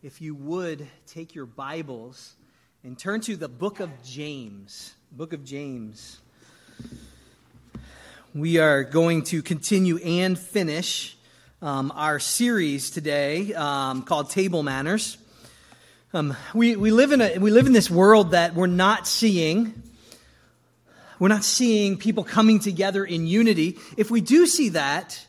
if you would take your Bibles and turn to the book of James. Book of James. We are going to continue and finish um, our series today um, called Table Manners. Um, we, we, live in a, we live in this world that we're not seeing. We're not seeing people coming together in unity. If we do see that,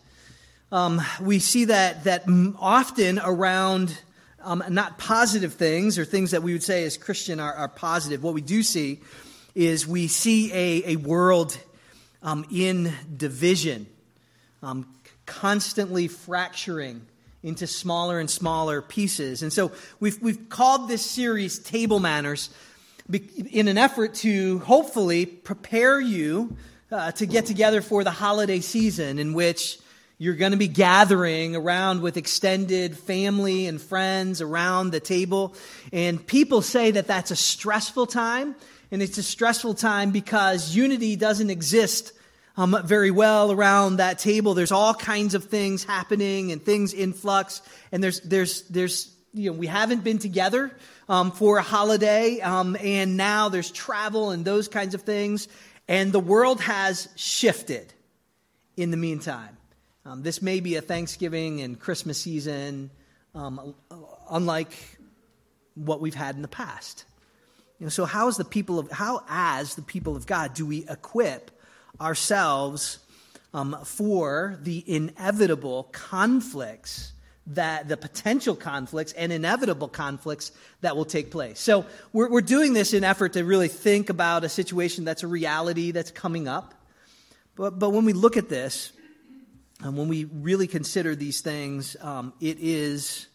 um, we see that, that often around um, not positive things or things that we would say as Christian are, are positive. What we do see is we see a, a world um, in division, um, constantly fracturing into smaller and smaller pieces. And so we've, we've called this series Table Manners in an effort to hopefully prepare you uh, to get together for the holiday season in which you're going to be gathering around with extended family and friends around the table. And people say that that's a stressful time. And it's a stressful time because unity doesn't exist um, very well around that table. There's all kinds of things happening and things in flux. And there's, there's, there's, you know, we haven't been together um, for a holiday. Um, and now there's travel and those kinds of things. And the world has shifted in the meantime. Um, this may be a Thanksgiving and Christmas season um, unlike what we've had in the past. You know, so how as the people of how as the people of God do we equip ourselves um, for the inevitable conflicts that the potential conflicts and inevitable conflicts that will take place. So we're, we're doing this in effort to really think about a situation that's a reality that's coming up. But, but when we look at this, and when we really consider these things, um, it is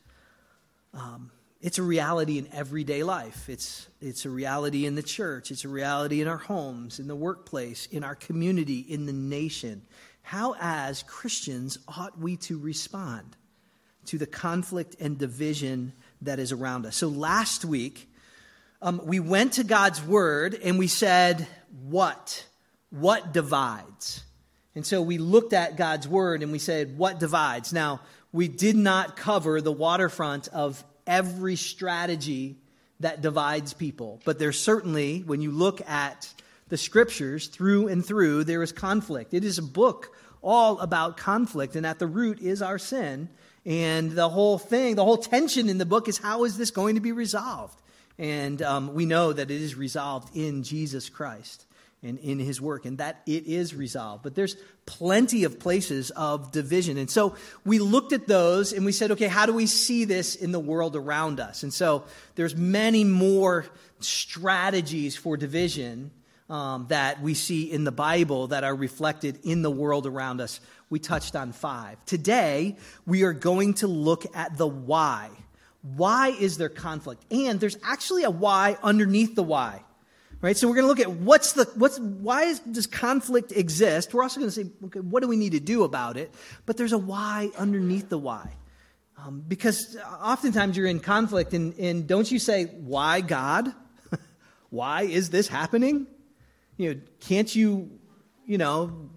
um, it's a reality in everyday life. It's it's a reality in the church. It's a reality in our homes, in the workplace, in our community, in the nation. How, as Christians, ought we to respond to the conflict and division that is around us? So last week, um, we went to God's word and we said, "What? What divides?" And so we looked at God's word and we said, what divides? Now, we did not cover the waterfront of every strategy that divides people, but there's certainly, when you look at the scriptures through and through, there is conflict. It is a book all about conflict, and at the root is our sin. And the whole thing, the whole tension in the book is how is this going to be resolved? And um, we know that it is resolved in Jesus Christ and in his work, and that it is resolved. But there's plenty of places of division. And so we looked at those and we said, okay, how do we see this in the world around us? And so there's many more strategies for division um, that we see in the Bible that are reflected in the world around us. We touched on five. Today, we are going to look at the why. Why is there conflict? And there's actually a why underneath the why. Right? So we're going to look at what's the, what's, why is, does conflict exist? We're also going to say, okay, what do we need to do about it? But there's a why underneath the why. Um, because oftentimes you're in conflict, and, and don't you say, why God? why is this happening? You know, can't you, you know,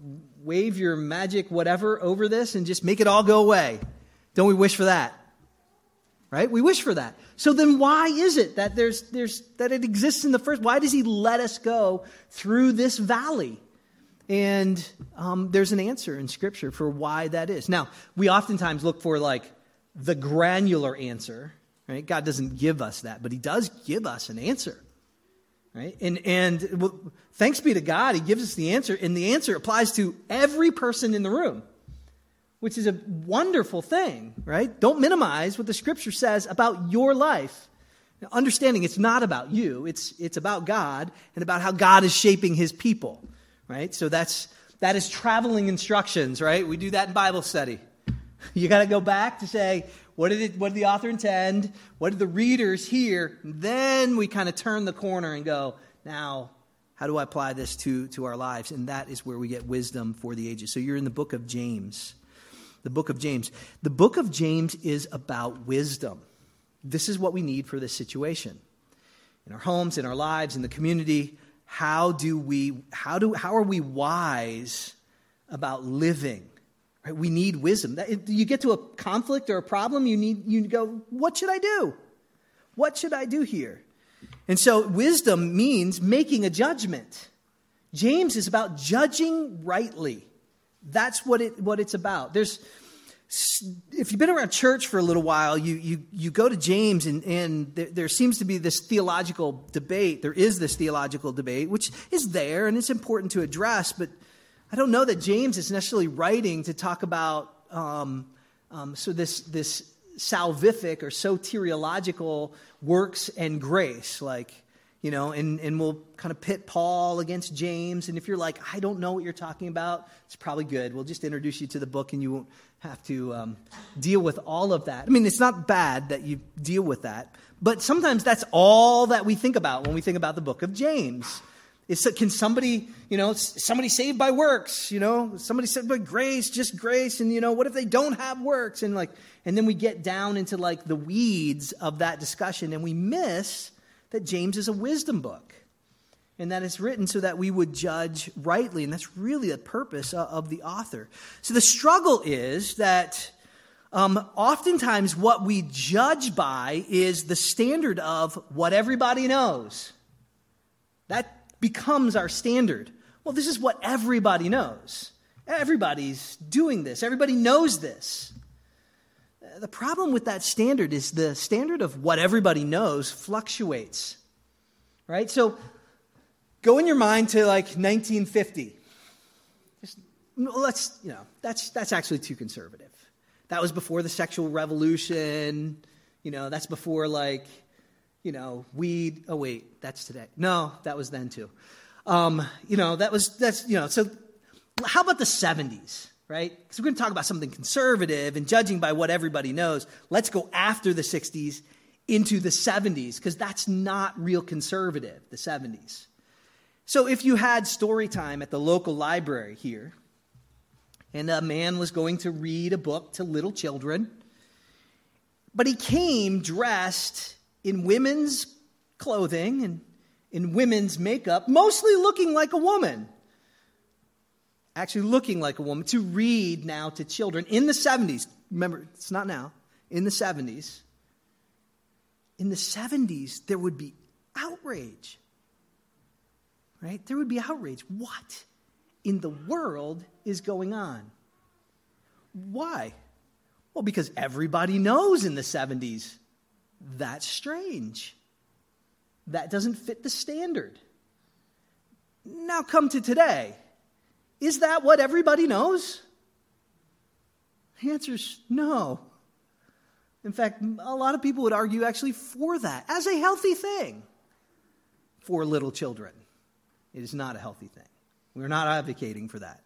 wave your magic whatever over this and just make it all go away? Don't we wish for that? Right? We wish for that. So then why is it that there's, there's, that it exists in the first? Why does he let us go through this valley? And um, there's an answer in Scripture for why that is. Now, we oftentimes look for like the granular answer, right? God doesn't give us that, but He does give us an answer, right? And and well, thanks be to God, He gives us the answer, and the answer applies to every person in the room which is a wonderful thing, right? Don't minimize what the scripture says about your life. Now, understanding it's not about you, it's, it's about God and about how God is shaping his people, right? So that's, that is traveling instructions, right? We do that in Bible study. You got to go back to say, what did, it, what did the author intend? What did the readers hear? Then we kind of turn the corner and go, now, how do I apply this to, to our lives? And that is where we get wisdom for the ages. So you're in the book of James the book of James. The book of James is about wisdom. This is what we need for this situation. In our homes, in our lives, in the community, how do we how do how are we wise about living? Right? We need wisdom. You get to a conflict or a problem, you need you go, what should I do? What should I do here? And so, wisdom means making a judgment. James is about judging rightly. That's what, it, what it's about. There's, if you've been around church for a little while, you, you, you go to James, and, and there, there, seems to be this theological debate. There is this theological debate, which is there and it's important to address, but I don't know that James is necessarily writing to talk about um, um, so this, this salvific or soteriological works and grace. Like, you know, and, and we'll kind of pit Paul against James. And if you're like, I don't know what you're talking about, it's probably good. We'll just introduce you to the book and you won't have to um, deal with all of that. I mean, it's not bad that you deal with that, but sometimes that's all that we think about when we think about the book of James. Is, can somebody, you know, somebody saved by works, you know, somebody saved by grace, just grace, and you know, what if they don't have works? And like, and then we get down into like the weeds of that discussion, and we miss that James is a wisdom book and that it's written so that we would judge rightly. And that's really the purpose of the author. So the struggle is that um, oftentimes what we judge by is the standard of what everybody knows. That becomes our standard. Well, this is what everybody knows. Everybody's doing this, everybody knows this. The problem with that standard is the standard of what everybody knows fluctuates. Right? So go in your mind to like 1950. Just, let's, you know, that's, that's actually too conservative. That was before the sexual revolution. You know, that's before like, you know, weed. Oh, wait, that's today. No, that was then too. Um, you know, that was, that's, you know, so how about the 70s? Right? Because we're going to talk about something conservative and judging by what everybody knows. Let's go after the 60s into the 70s, because that's not real conservative, the 70s. So if you had story time at the local library here, and a man was going to read a book to little children, but he came dressed in women's clothing and in women's makeup, mostly looking like a woman actually looking like a woman, to read now to children in the 70s. Remember, it's not now, in the 70s. In the 70s, there would be outrage. Right? There would be outrage. What in the world is going on? Why? Well, because everybody knows in the 70s that's strange. That doesn't fit the standard. Now come to today. Is that what everybody knows? The answer is no. In fact, a lot of people would argue actually for that as a healthy thing for little children. It is not a healthy thing. We're not advocating for that.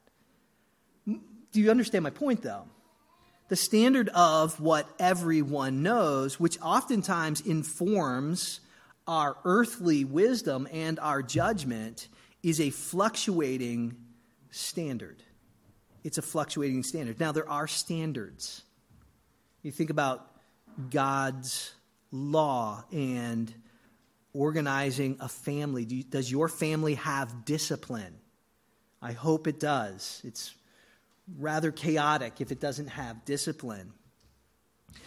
Do you understand my point, though? The standard of what everyone knows, which oftentimes informs our earthly wisdom and our judgment, is a fluctuating standard. It's a fluctuating standard. Now, there are standards. You think about God's law and organizing a family. Do you, does your family have discipline? I hope it does. It's rather chaotic if it doesn't have discipline.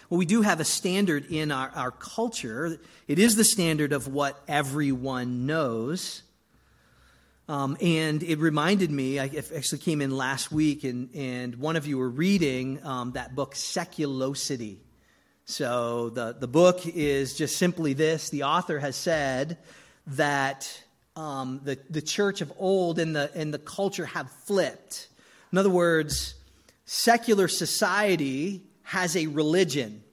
Well, we do have a standard in our, our culture. It is the standard of what everyone knows. Um, and it reminded me, I actually came in last week, and, and one of you were reading um, that book, Seculosity. So the, the book is just simply this the author has said that um, the, the church of old and the, and the culture have flipped. In other words, secular society has a religion,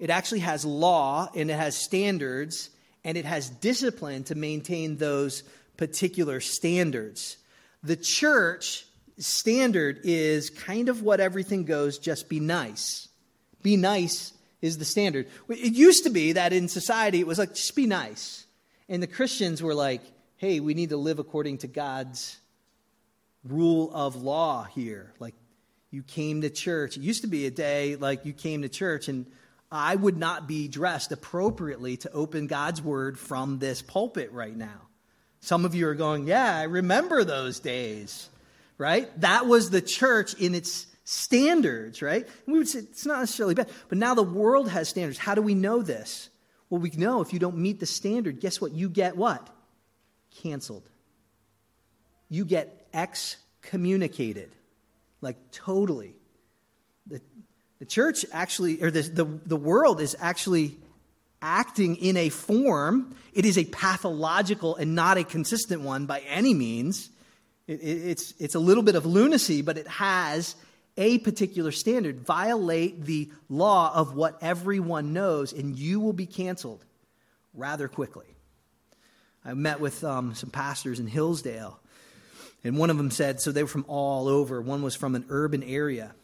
it actually has law and it has standards and it has discipline to maintain those particular standards. The church standard is kind of what everything goes, just be nice. Be nice is the standard. It used to be that in society it was like, just be nice. And the Christians were like, hey, we need to live according to God's rule of law here. Like, you came to church. It used to be a day like you came to church, and I would not be dressed appropriately to open God's word from this pulpit right now. Some of you are going, Yeah, I remember those days, right? That was the church in its standards, right? And we would say it's not necessarily bad. But now the world has standards. How do we know this? Well, we know if you don't meet the standard, guess what? You get what? Canceled. You get excommunicated. Like, totally. The, the church actually, or the, the, the world is actually acting in a form. It is a pathological and not a consistent one by any means. It, it, it's, it's a little bit of lunacy, but it has a particular standard. Violate the law of what everyone knows, and you will be canceled rather quickly. I met with um, some pastors in Hillsdale, and one of them said, so they were from all over. One was from an urban area.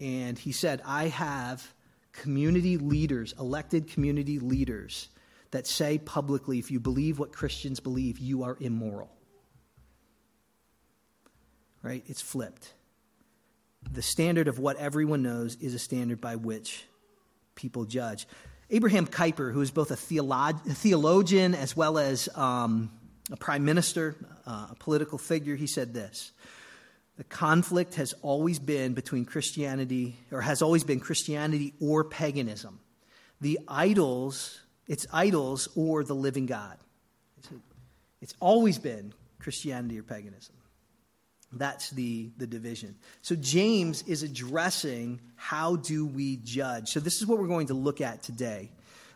And he said, I have community leaders, elected community leaders, that say publicly, if you believe what Christians believe, you are immoral. Right? It's flipped. The standard of what everyone knows is a standard by which people judge. Abraham Kuyper, who is both a, theolog- theologian as well as um, a prime minister, uh, a political figure, he said this The conflict has always been between Christianity, or has always been Christianity or paganism. The idols, it's idols or the living God. It's, always been Christianity or paganism. That's the, the division. So James is addressing how do we judge. So this is what we're going to look at today.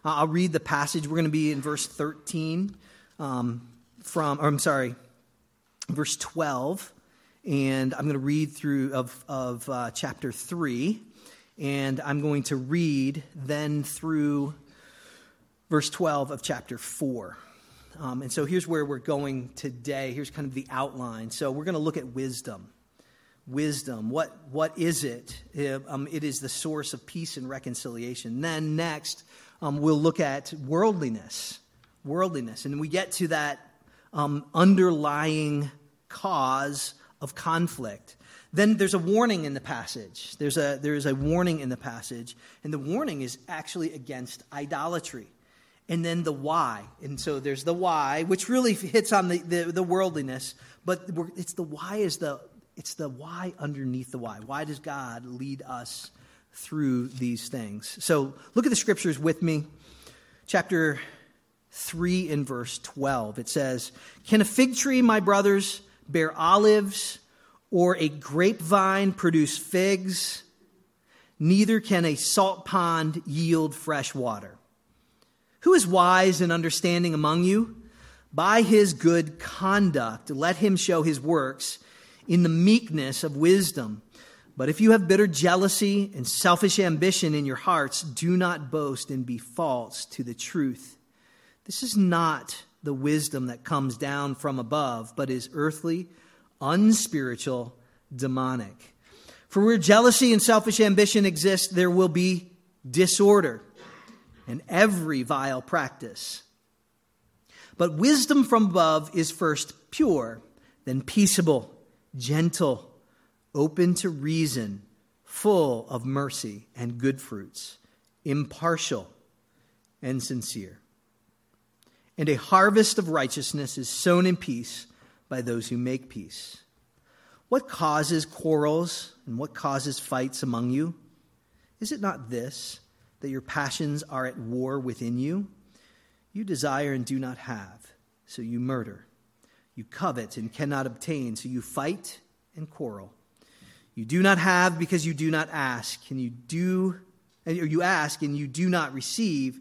I'll read the passage. We're going to be in verse 13 um, from, or I'm sorry, verse 12. And I'm going to read through of, of uh, chapter 3. And I'm going to read then through verse 12 of chapter 4. Um, and so here's where we're going today. Here's kind of the outline. So we're going to look at wisdom. Wisdom. What, what is it? Um, it is the source of peace and reconciliation. Then next, um, we'll look at worldliness. Worldliness. And we get to that um, underlying cause of conflict. Then there's a warning in the passage. There's a, there's a warning in the passage. And the warning is actually against idolatry and then the why. And so there's the why, which really hits on the, the, the worldliness, but it's the why is the it's the why underneath the why. Why does God lead us through these things? So look at the scriptures with me. Chapter 3 in verse 12. It says, Can a fig tree, my brothers, bear olives, or a grapevine produce figs? Neither can a salt pond yield fresh water. Who is wise and understanding among you? By his good conduct, let him show his works in the meekness of wisdom. But if you have bitter jealousy and selfish ambition in your hearts, do not boast and be false to the truth. This is not the wisdom that comes down from above, but is earthly, unspiritual, demonic. For where jealousy and selfish ambition exist, there will be disorder and every vile practice. But wisdom from above is first pure, then peaceable, gentle, open to reason, full of mercy and good fruits, impartial and sincere. And a harvest of righteousness is sown in peace by those who make peace. What causes quarrels and what causes fights among you? Is it not this? that your passions are at war within you? You desire and do not have, so you murder. You covet and cannot obtain, so you fight and quarrel. You do not have because you do not ask, and you do or you ask and you do not receive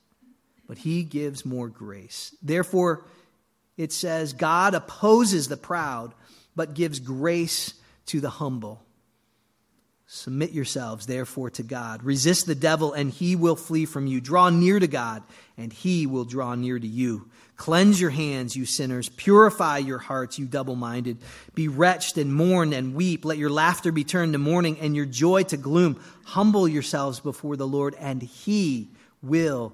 But he gives more grace. Therefore, it says, God opposes the proud, but gives grace to the humble. Submit yourselves, therefore, to God. Resist the devil, and he will flee from you. Draw near to God, and he will draw near to you. Cleanse your hands, you sinners. Purify your hearts, you double minded. Be wretched and mourn and weep. Let your laughter be turned to mourning and your joy to gloom. Humble yourselves before the Lord, and he will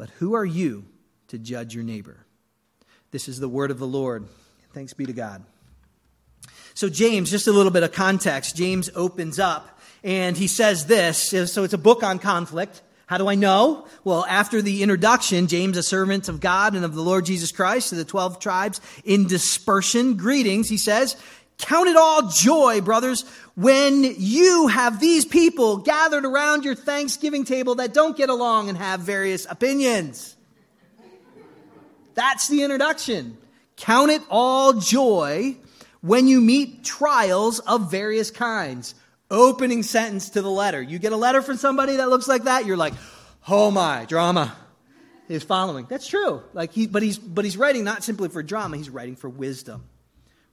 But who are you to judge your neighbor? This is the word of the Lord. Thanks be to God. So, James, just a little bit of context. James opens up and he says this. So, it's a book on conflict. How do I know? Well, after the introduction, James, a servant of God and of the Lord Jesus Christ to the 12 tribes in dispersion, greetings, he says, Count it all joy, brothers, when you have these people gathered around your Thanksgiving table that don't get along and have various opinions. That's the introduction. Count it all joy when you meet trials of various kinds. Opening sentence to the letter. You get a letter from somebody that looks like that, you're like, oh my, drama is following. That's true. Like he, but he's, but he's writing not simply for drama, he's writing for wisdom,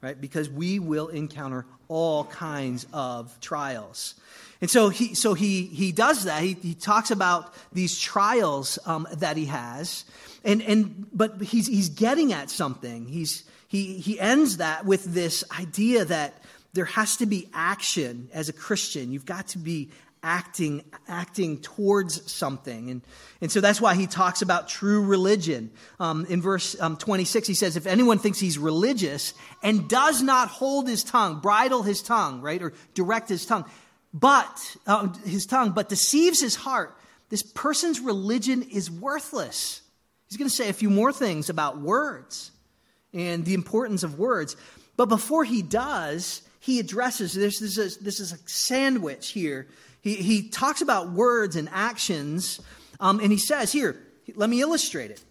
right? Because we will encounter all kinds of trials. And so he, so he, he does that. He, he talks about these trials um, that he has. And, and, but he's, he's getting at something. He's, he, he ends that with this idea that there has to be action as a Christian. You've got to be acting acting towards something and, and so that's why he talks about true religion um, in verse um, 26 he says if anyone thinks he's religious and does not hold his tongue bridle his tongue right or direct his tongue but uh, his tongue but deceives his heart this person's religion is worthless he's going to say a few more things about words and the importance of words. But before he does, he addresses this, this, is, this is a sandwich here. He, he talks about words and actions, um, and he says, Here, let me illustrate it.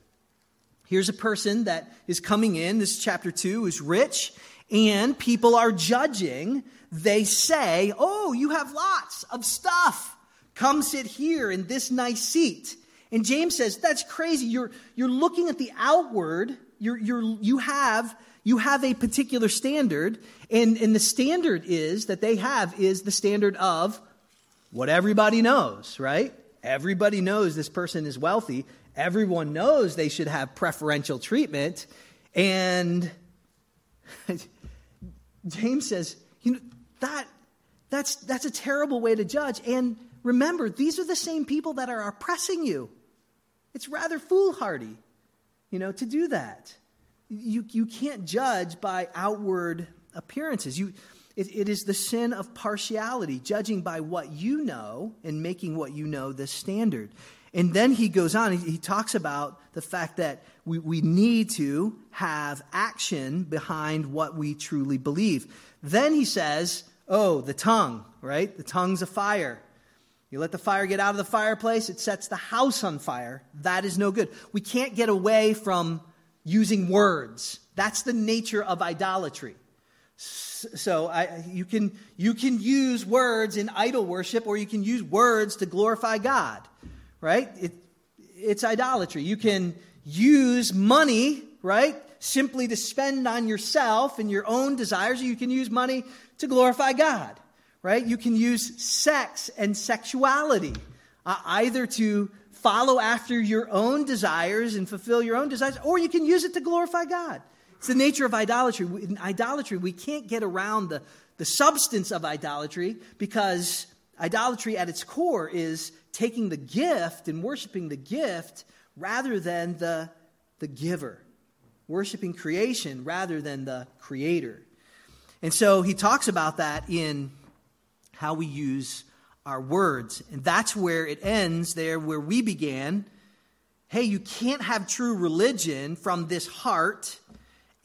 Here's a person that is coming in, this is chapter 2, is rich, and people are judging. They say, Oh, you have lots of stuff. Come sit here in this nice seat. And James says, That's crazy. You're, you're looking at the outward you're, you're, you, have, you have a particular standard, and, and the standard is that they have is the standard of what everybody knows, right? Everybody knows this person is wealthy. Everyone knows they should have preferential treatment. And James says, you know, that, that's, that's a terrible way to judge. And remember, these are the same people that are oppressing you. It's rather foolhardy you know, to do that. You, you can't judge by outward appearances. You, it, it is the sin of partiality, judging by what you know and making what you know the standard. And then he goes on, he, he talks about the fact that we, we need to have action behind what we truly believe. Then he says, Oh, the tongue, right? The tongue's a fire. You let the fire get out of the fireplace, it sets the house on fire. That is no good. We can't get away from using words. That's the nature of idolatry. So I, you, can, you can use words in idol worship, or you can use words to glorify God, right? It, it's idolatry. You can use money, right, simply to spend on yourself and your own desires, or you can use money to glorify God right? You can use sex and sexuality uh, either to follow after your own desires and fulfill your own desires, or you can use it to glorify God. It's the nature of idolatry. In idolatry, we can't get around the, the substance of idolatry because idolatry at its core is taking the gift and worshiping the gift rather than the, the giver, worshiping creation rather than the creator. And so he talks about that in how we use our words. And that's where it ends, there where we began. Hey, you can't have true religion from this heart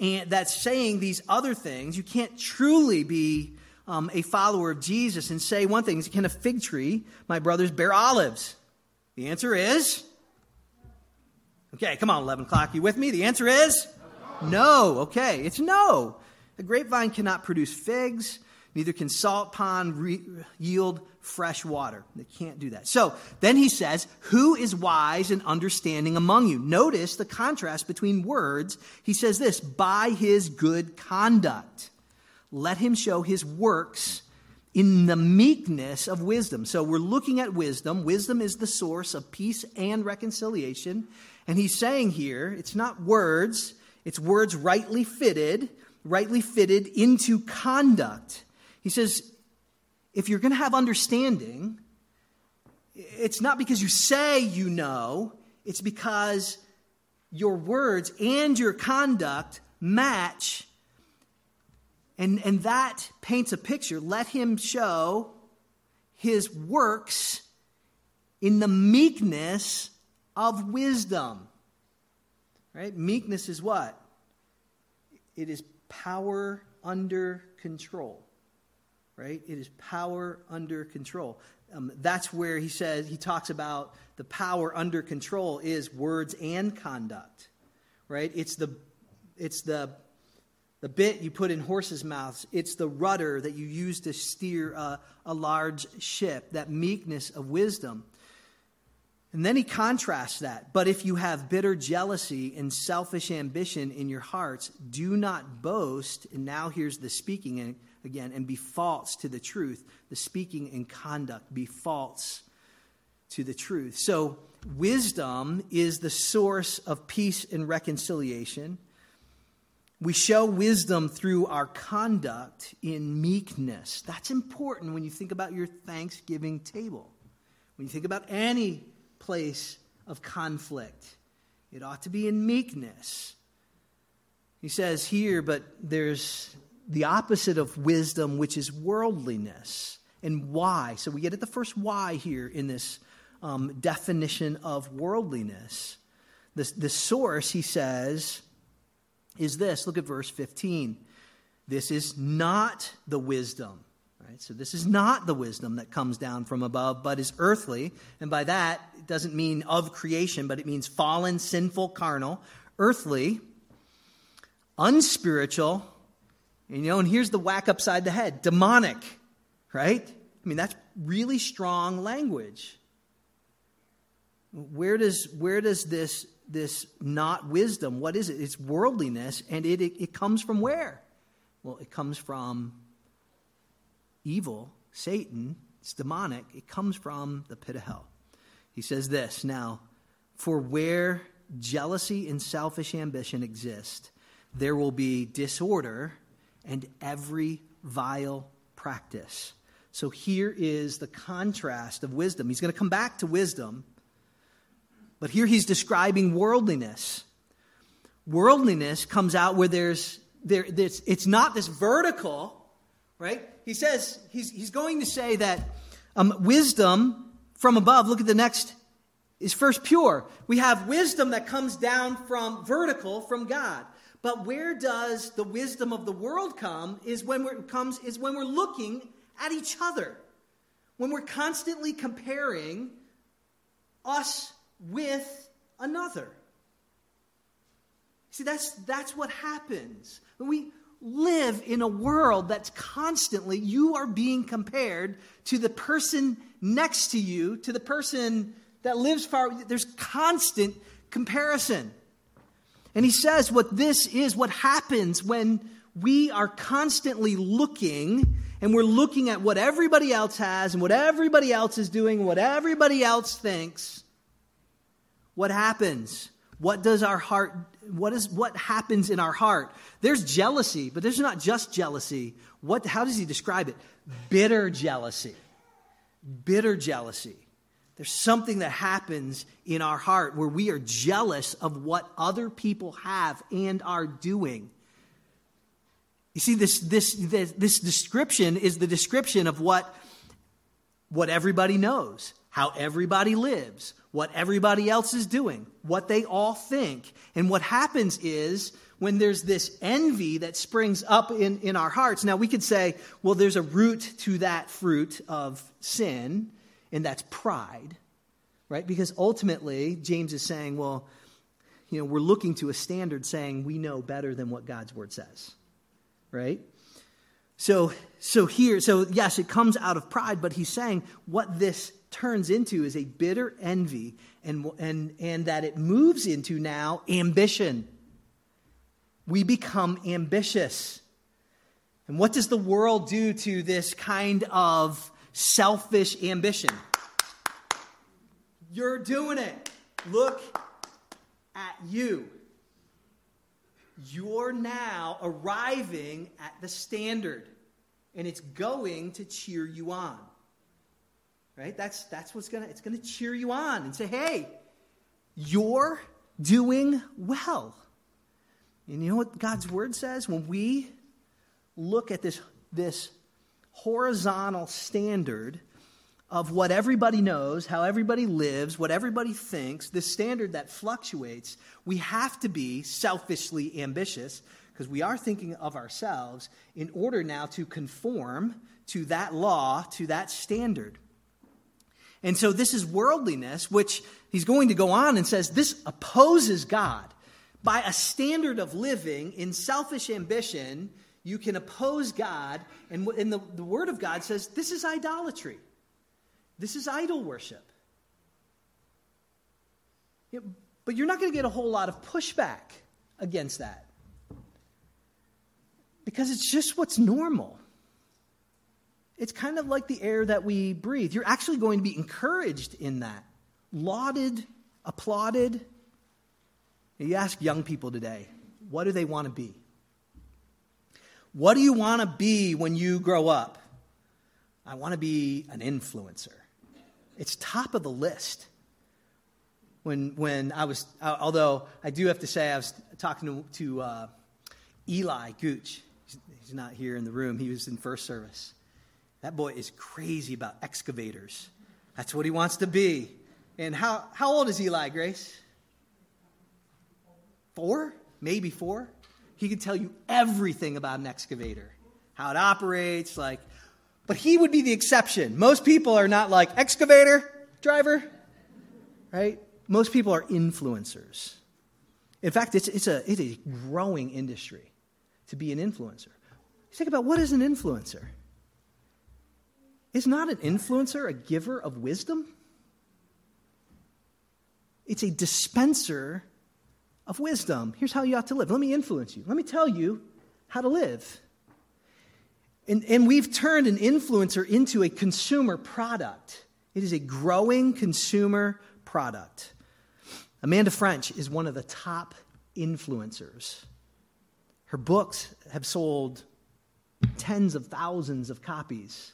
and that's saying these other things. You can't truly be um, a follower of Jesus and say one thing can a fig tree, my brothers, bear olives? The answer is okay, come on, 11 o'clock. You with me? The answer is no. Okay, it's no. A grapevine cannot produce figs Neither can salt pond re- yield fresh water. They can't do that. So then he says, Who is wise and understanding among you? Notice the contrast between words. He says this by his good conduct. Let him show his works in the meekness of wisdom. So we're looking at wisdom. Wisdom is the source of peace and reconciliation. And he's saying here, it's not words, it's words rightly fitted, rightly fitted into conduct. He says, if you're going to have understanding, it's not because you say you know, it's because your words and your conduct match. And, and that paints a picture. Let him show his works in the meekness of wisdom. Right? Meekness is what? It is power under control right? It is power under control. Um, that's where he says, he talks about the power under control is words and conduct, right? It's the, it's the, the bit you put in horses' mouths. It's the rudder that you use to steer a, a large ship, that meekness of wisdom. And then he contrasts that. But if you have bitter jealousy and selfish ambition in your hearts, do not boast. And now here's the speaking again, and be false to the truth. The speaking and conduct be false to the truth. So, wisdom is the source of peace and reconciliation. We show wisdom through our conduct in meekness. That's important when you think about your Thanksgiving table. When you think about any place of conflict, it ought to be in meekness. He says here, but there's the opposite of wisdom, which is worldliness. And why? So we get at the first why here in this um, definition of worldliness. The, the source, he says, is this. Look at verse 15. This is not the wisdom. Right? So this is not the wisdom that comes down from above, but is earthly. And by that, it doesn't mean of creation, but it means fallen, sinful, carnal, earthly, unspiritual, and, you know, and here's the whack upside the head demonic, right? I mean, that's really strong language. Where does, where does this, this not wisdom, what is it? It's worldliness, and it, it, it comes from where? Well, it comes from evil, Satan, it's demonic. It comes from the pit of hell. He says this now, for where jealousy and selfish ambition exist, there will be disorder and every vile practice. So here is the contrast of wisdom. He's going to come back to wisdom, but here he's describing worldliness. Worldliness comes out where there's there it's, it's not this vertical, right? He says he's he's going to say that um, wisdom from above. Look at the next is first pure. We have wisdom that comes down from vertical from God. But where does the wisdom of the world come is when we're, comes is when we're looking at each other. When we're constantly comparing us with another. See, that's, that's what happens. When we live in a world that's constantly, you are being compared to the person next to you, to the person that lives far. There's constant comparison. And he says what this is, what happens when we are constantly looking and we're looking at what everybody else has and what everybody else is doing, what everybody else thinks. What happens? What does our heart what is what happens in our heart? There's jealousy, but there's not just jealousy. What how does he describe it? Bitter jealousy. Bitter jealousy. There's something that happens in our heart where we are jealous of what other people have and are doing. You see, this, this, this, this description is the description of what, what everybody knows, how everybody lives, what everybody else is doing, what they all think. And what happens is when there's this envy that springs up in, in our hearts, now we could say, well, there's a root to that fruit of sin and that's pride, right? Because ultimately, James is saying, well, you know, we're looking to a standard saying we know better than what God's word says, right? So, so here, so yes, it comes out of pride, but he's saying what this turns into is a bitter envy and, and, and that it moves into now ambition. We become ambitious. And what does the world do to this kind of selfish ambition? You're doing it. Look at you you're now arriving at the standard and it's going to cheer you on right? That's that's what's gonna it's gonna cheer you on and say hey you're doing well. And you know what god's word says? When we look at this this horizontal standard of what everybody knows, how everybody lives, what everybody thinks, this standard that fluctuates, we have to be selfishly ambitious because we are thinking of ourselves in order now to conform to that law, to that standard. And so this is worldliness, which he's going to go on and says this opposes God. By a standard of living in selfish ambition, you can oppose God. And, and the, the Word of God says this is idolatry. This is idol worship. but you're not going to get a whole lot of pushback against that because it's just what's normal. It's kind of like the air that we breathe. You're actually going to be encouraged in that, lauded, applauded. You ask young people today, what do they want to be? What do you want to be when you grow up? I want to be an influencer. It's top of the list. When, when I was, although I do have to say, I was talking to, to uh, Eli Gooch. He's, he's not here in the room, he was in first service. That boy is crazy about excavators. That's what he wants to be. And how, how old is Eli, Grace? Four? Maybe four? He can tell you everything about an excavator how it operates, like but he would be the exception. Most people are not like excavator driver, right? Most people are influencers. In fact, it's, it's, a, it's a growing industry to be an influencer. Think about what is an influencer? Is not an influencer a giver of wisdom? It's a dispenser of wisdom. Here's how you ought to live. Let me influence you. Let me tell you how to live. And, and we've turned an influencer into a consumer product. It is a growing consumer product. Amanda Frances is one of the top influencers. Her books have sold tens of thousands of copies.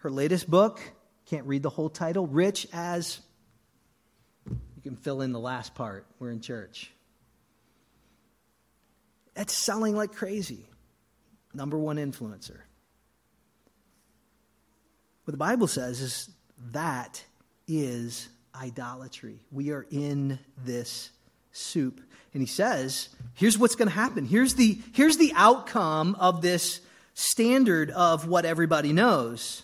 Her latest book, can't read the whole title, Rich as, you can fill in the last part. We're in church. That's selling like crazy number one influencer. What the Bible says is that is idolatry. We are in this soup. And he says, here's what's going to happen. Here's the, here's the outcome of this standard of what everybody knows.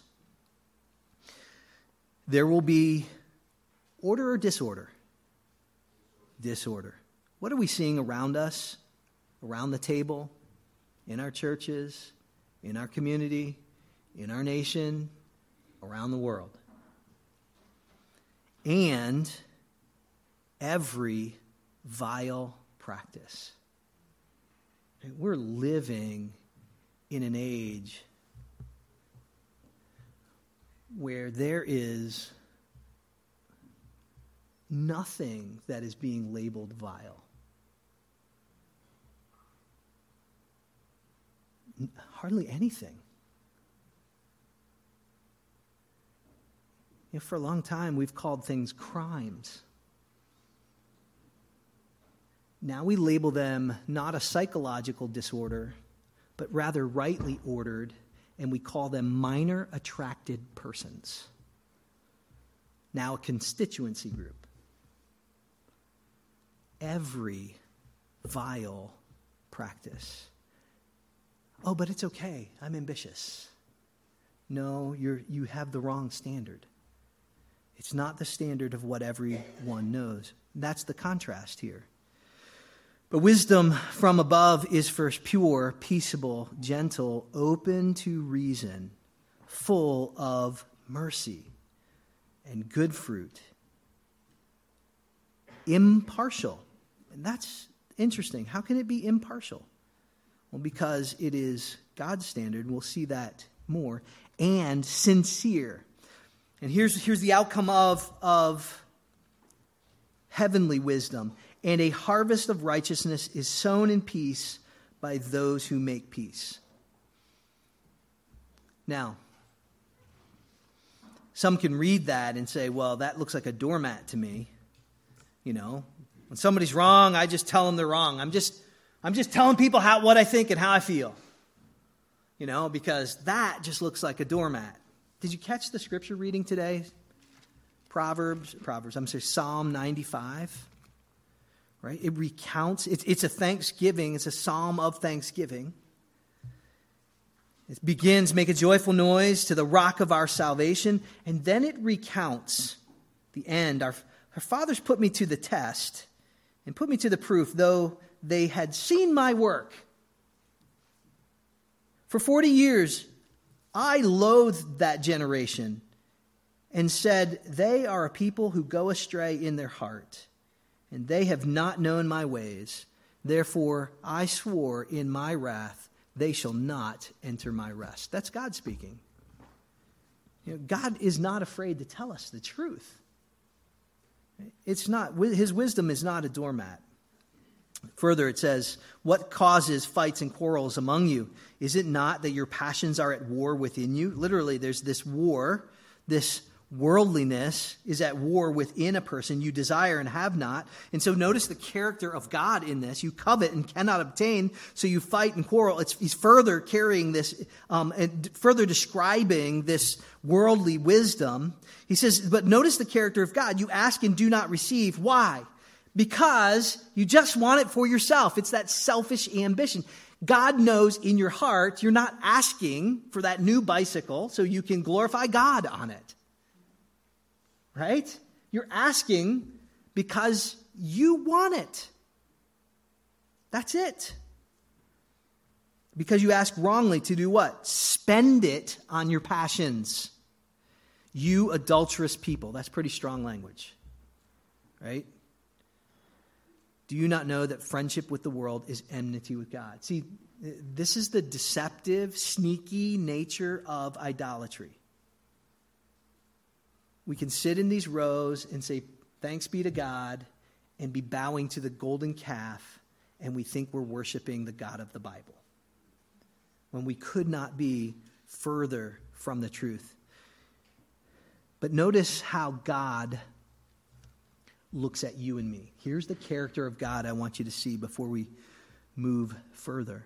There will be order or disorder? Disorder. What are we seeing around us, around the table? in our churches, in our community, in our nation, around the world. And every vile practice. We're living in an age where there is nothing that is being labeled vile. hardly anything. You know, for a long time, we've called things crimes. Now we label them not a psychological disorder, but rather rightly ordered, and we call them minor attracted persons. Now a constituency group. Every vile practice oh, but it's okay. I'm ambitious. No, you're, you have the wrong standard. It's not the standard of what everyone knows. That's the contrast here. But wisdom from above is first pure, peaceable, gentle, open to reason, full of mercy and good fruit, impartial. And that's interesting. How can it be impartial? Well, because it is God's standard. We'll see that more. And sincere. And here's, here's the outcome of, of heavenly wisdom. And a harvest of righteousness is sown in peace by those who make peace. Now, some can read that and say, well, that looks like a doormat to me. You know, when somebody's wrong, I just tell them they're wrong. I'm just, I'm just telling people how, what I think and how I feel. You know, because that just looks like a doormat. Did you catch the scripture reading today? Proverbs, Proverbs, I'm sorry, Psalm 95. Right? It recounts, it's, it's a thanksgiving, it's a psalm of thanksgiving. It begins, make a joyful noise to the rock of our salvation, and then it recounts the end. Our, our fathers put me to the test and put me to the proof, though they had seen my work. For 40 years, I loathed that generation and said, They are a people who go astray in their heart, and they have not known my ways. Therefore, I swore in my wrath, They shall not enter my rest. That's God speaking. You know, God is not afraid to tell us the truth. It's not, his wisdom is not a doormat. Further, it says, What causes fights and quarrels among you? Is it not that your passions are at war within you? Literally, there's this war, this worldliness is at war within a person you desire and have not. And so notice the character of God in this. You covet and cannot obtain, so you fight and quarrel. It's, he's further carrying this, um, and further describing this worldly wisdom. He says, but notice the character of God. You ask and do not receive. Why? because you just want it for yourself. It's that selfish ambition. God knows in your heart you're not asking for that new bicycle so you can glorify God on it. Right? You're asking because you want it. That's it. Because you ask wrongly to do what? Spend it on your passions. You adulterous people. That's pretty strong language. Right? Do you not know that friendship with the world is enmity with God? See, this is the deceptive, sneaky nature of idolatry. We can sit in these rows and say, Thanks be to God, and be bowing to the golden calf, and we think we're worshiping the God of the Bible. When we could not be further from the truth. But notice how God looks at you and me. Here's the character of God I want you to see before we move further.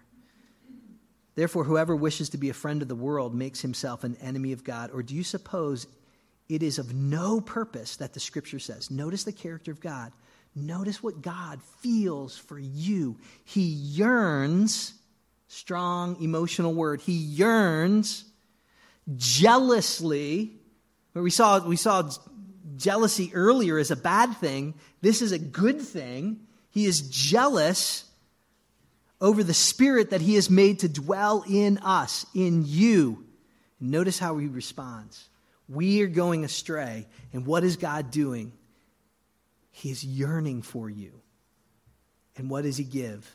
Therefore, whoever wishes to be a friend of the world makes himself an enemy of God. Or do you suppose it is of no purpose that the scripture says? Notice the character of God. Notice what God feels for you. He yearns, strong emotional word, he yearns jealously. We saw, we saw jealousy earlier is a bad thing. This is a good thing. He is jealous over the spirit that he has made to dwell in us, in you. Notice how he responds. We are going astray. And what is God doing? He is yearning for you. And what does he give?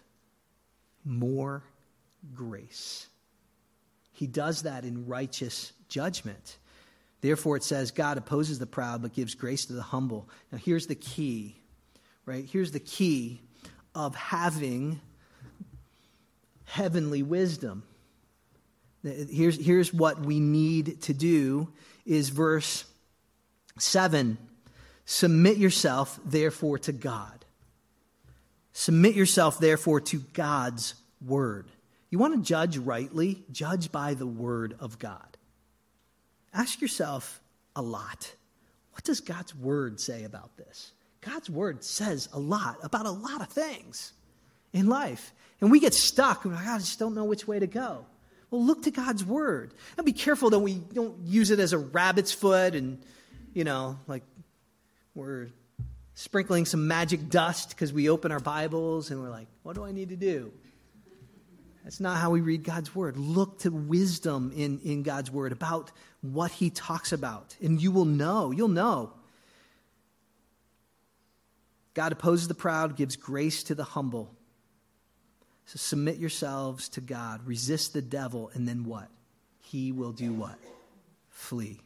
More grace. He does that in righteous judgment. Therefore, it says, God opposes the proud, but gives grace to the humble. Now, here's the key, right? Here's the key of having heavenly wisdom. Here's, here's what we need to do is verse 7 submit yourself therefore to god submit yourself therefore to god's word you want to judge rightly judge by the word of god ask yourself a lot what does God's word say about this? God's word says a lot about a lot of things in life. And we get stuck. Like, I just don't know which way to go. Well, look to God's word. And be careful that we don't use it as a rabbit's foot and, you know, like we're sprinkling some magic dust because we open our Bibles and we're like, what do I need to do? That's not how we read God's word. Look to wisdom in, in God's word about what he talks about, and you will know. You'll know. God opposes the proud, gives grace to the humble. So submit yourselves to God, resist the devil, and then what? He will do what? Flee.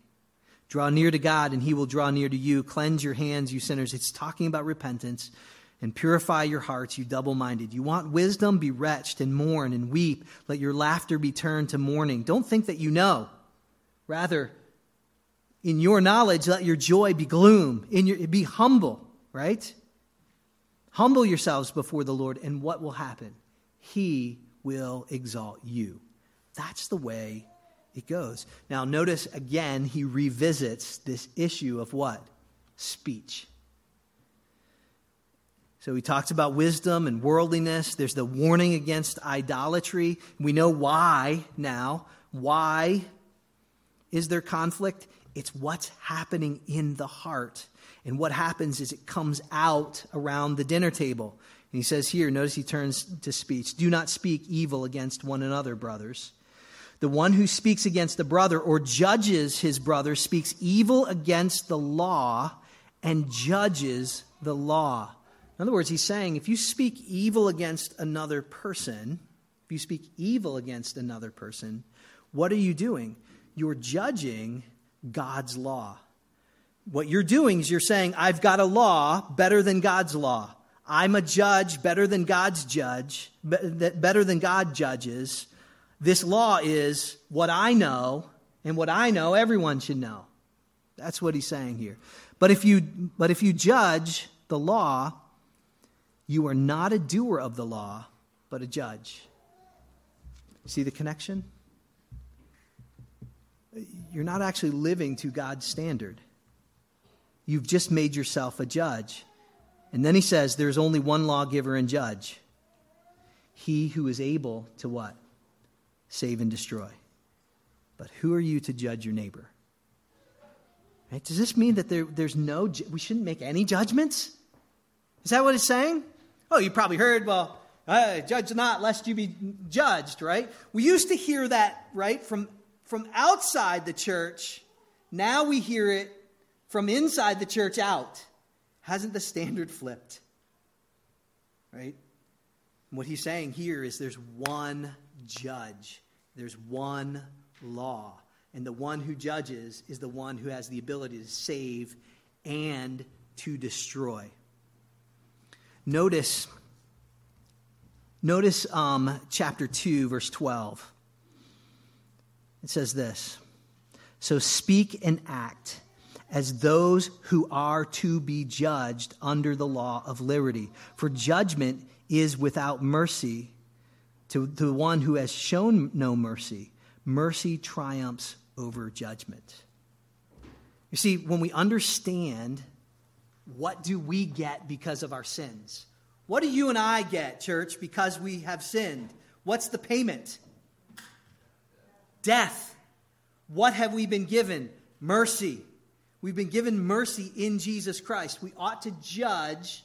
Draw near to God, and he will draw near to you. Cleanse your hands, you sinners. It's talking about repentance. And purify your hearts, you double minded. You want wisdom? Be wretched and mourn and weep. Let your laughter be turned to mourning. Don't think that you know. Rather, in your knowledge, let your joy be gloom. In your, be humble, right? Humble yourselves before the Lord, and what will happen? He will exalt you. That's the way it goes. Now, notice again, he revisits this issue of what? Speech. So he talks about wisdom and worldliness. There's the warning against idolatry. We know why now. Why is there conflict? It's what's happening in the heart. And what happens is it comes out around the dinner table. He says here, notice he turns to speech Do not speak evil against one another, brothers. The one who speaks against a brother or judges his brother speaks evil against the law and judges the law. In other words, he's saying if you speak evil against another person, if you speak evil against another person, what are you doing? You're judging God's law. What you're doing is you're saying, I've got a law better than God's law. I'm a judge better than God's judge, better than God judges. This law is what I know, and what I know, everyone should know. That's what he's saying here. But if you, but if you judge the law, you are not a doer of the law, but a judge. See the connection? You're not actually living to God's standard. You've just made yourself a judge. And then he says there's only one lawgiver and judge. He who is able to what? Save and destroy. But who are you to judge your neighbor? Right? Does this mean that there, there's no, we shouldn't make any judgments? Is that what it's saying? Oh, you probably heard, well, uh, judge not lest you be judged, right? We used to hear that, right, from, from outside the church. Now we hear it from inside the church out. Hasn't the standard flipped? Right? And what he's saying here is there's one judge, there's one law. And the one who judges is the one who has the ability to save and to destroy. Notice, notice um, chapter 2, verse 12. It says this So speak and act as those who are to be judged under the law of liberty. For judgment is without mercy to, the one who has shown no mercy. Mercy triumphs over judgment. You see, when we understand what do we get because of our sins? What do you and I get, church, because we have sinned? What's the payment? Death. What have we been given? Mercy. We've been given mercy in Jesus Christ. We ought to judge.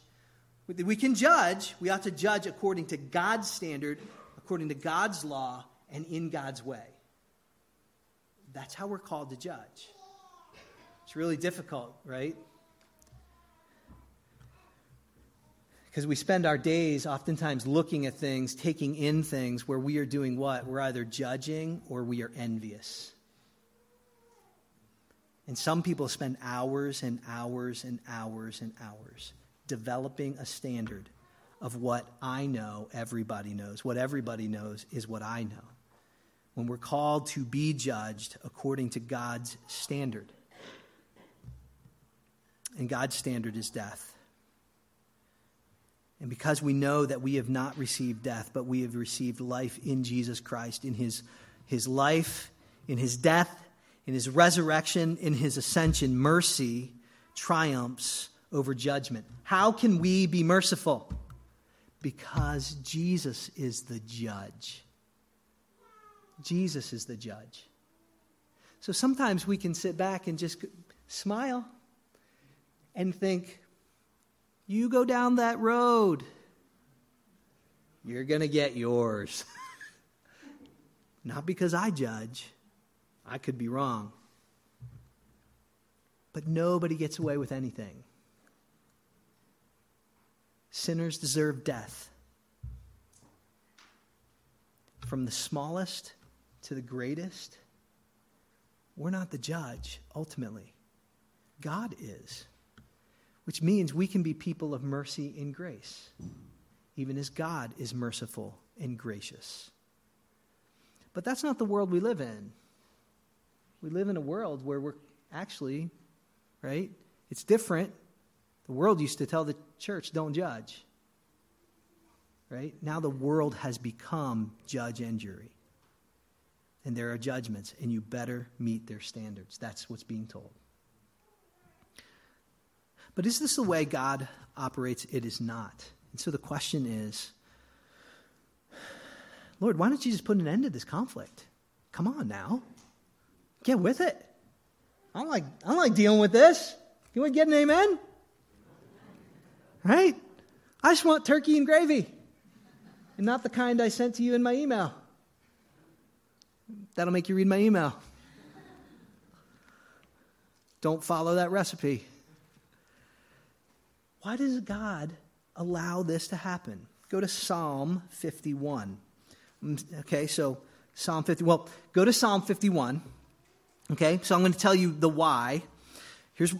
We can judge. We ought to judge according to God's standard, according to God's law, and in God's way. That's how we're called to judge. It's really difficult, right? Because we spend our days oftentimes looking at things, taking in things where we are doing what? We're either judging or we are envious. And some people spend hours and hours and hours and hours developing a standard of what I know everybody knows. What everybody knows is what I know. When we're called to be judged according to God's standard. And God's standard is death. And because we know that we have not received death, but we have received life in Jesus Christ, in his, his life, in his death, in his resurrection, in his ascension, mercy triumphs over judgment. How can we be merciful? Because Jesus is the judge. Jesus is the judge. So sometimes we can sit back and just smile and think, You go down that road, you're going to get yours. Not because I judge, I could be wrong. But nobody gets away with anything. Sinners deserve death. From the smallest to the greatest, we're not the judge, ultimately. God is, which means we can be people of mercy and grace, even as God is merciful and gracious. But that's not the world we live in. We live in a world where we're actually, right? It's different. The world used to tell the church, don't judge. Right? Now the world has become judge and jury. And there are judgments, and you better meet their standards. That's what's being told. But is this the way God operates? It is not. And so the question is Lord, why don't you just put an end to this conflict? Come on now. Get with it. I don't like, I don't like dealing with this. You want to get an amen? Right? I just want turkey and gravy, and not the kind I sent to you in my email. That'll make you read my email. Don't follow that recipe. Why does God allow this to happen? Go to Psalm 51. Mm, okay, so Psalm 50. Well, go to Psalm 51. Okay, so I'm going to tell you the why. Here's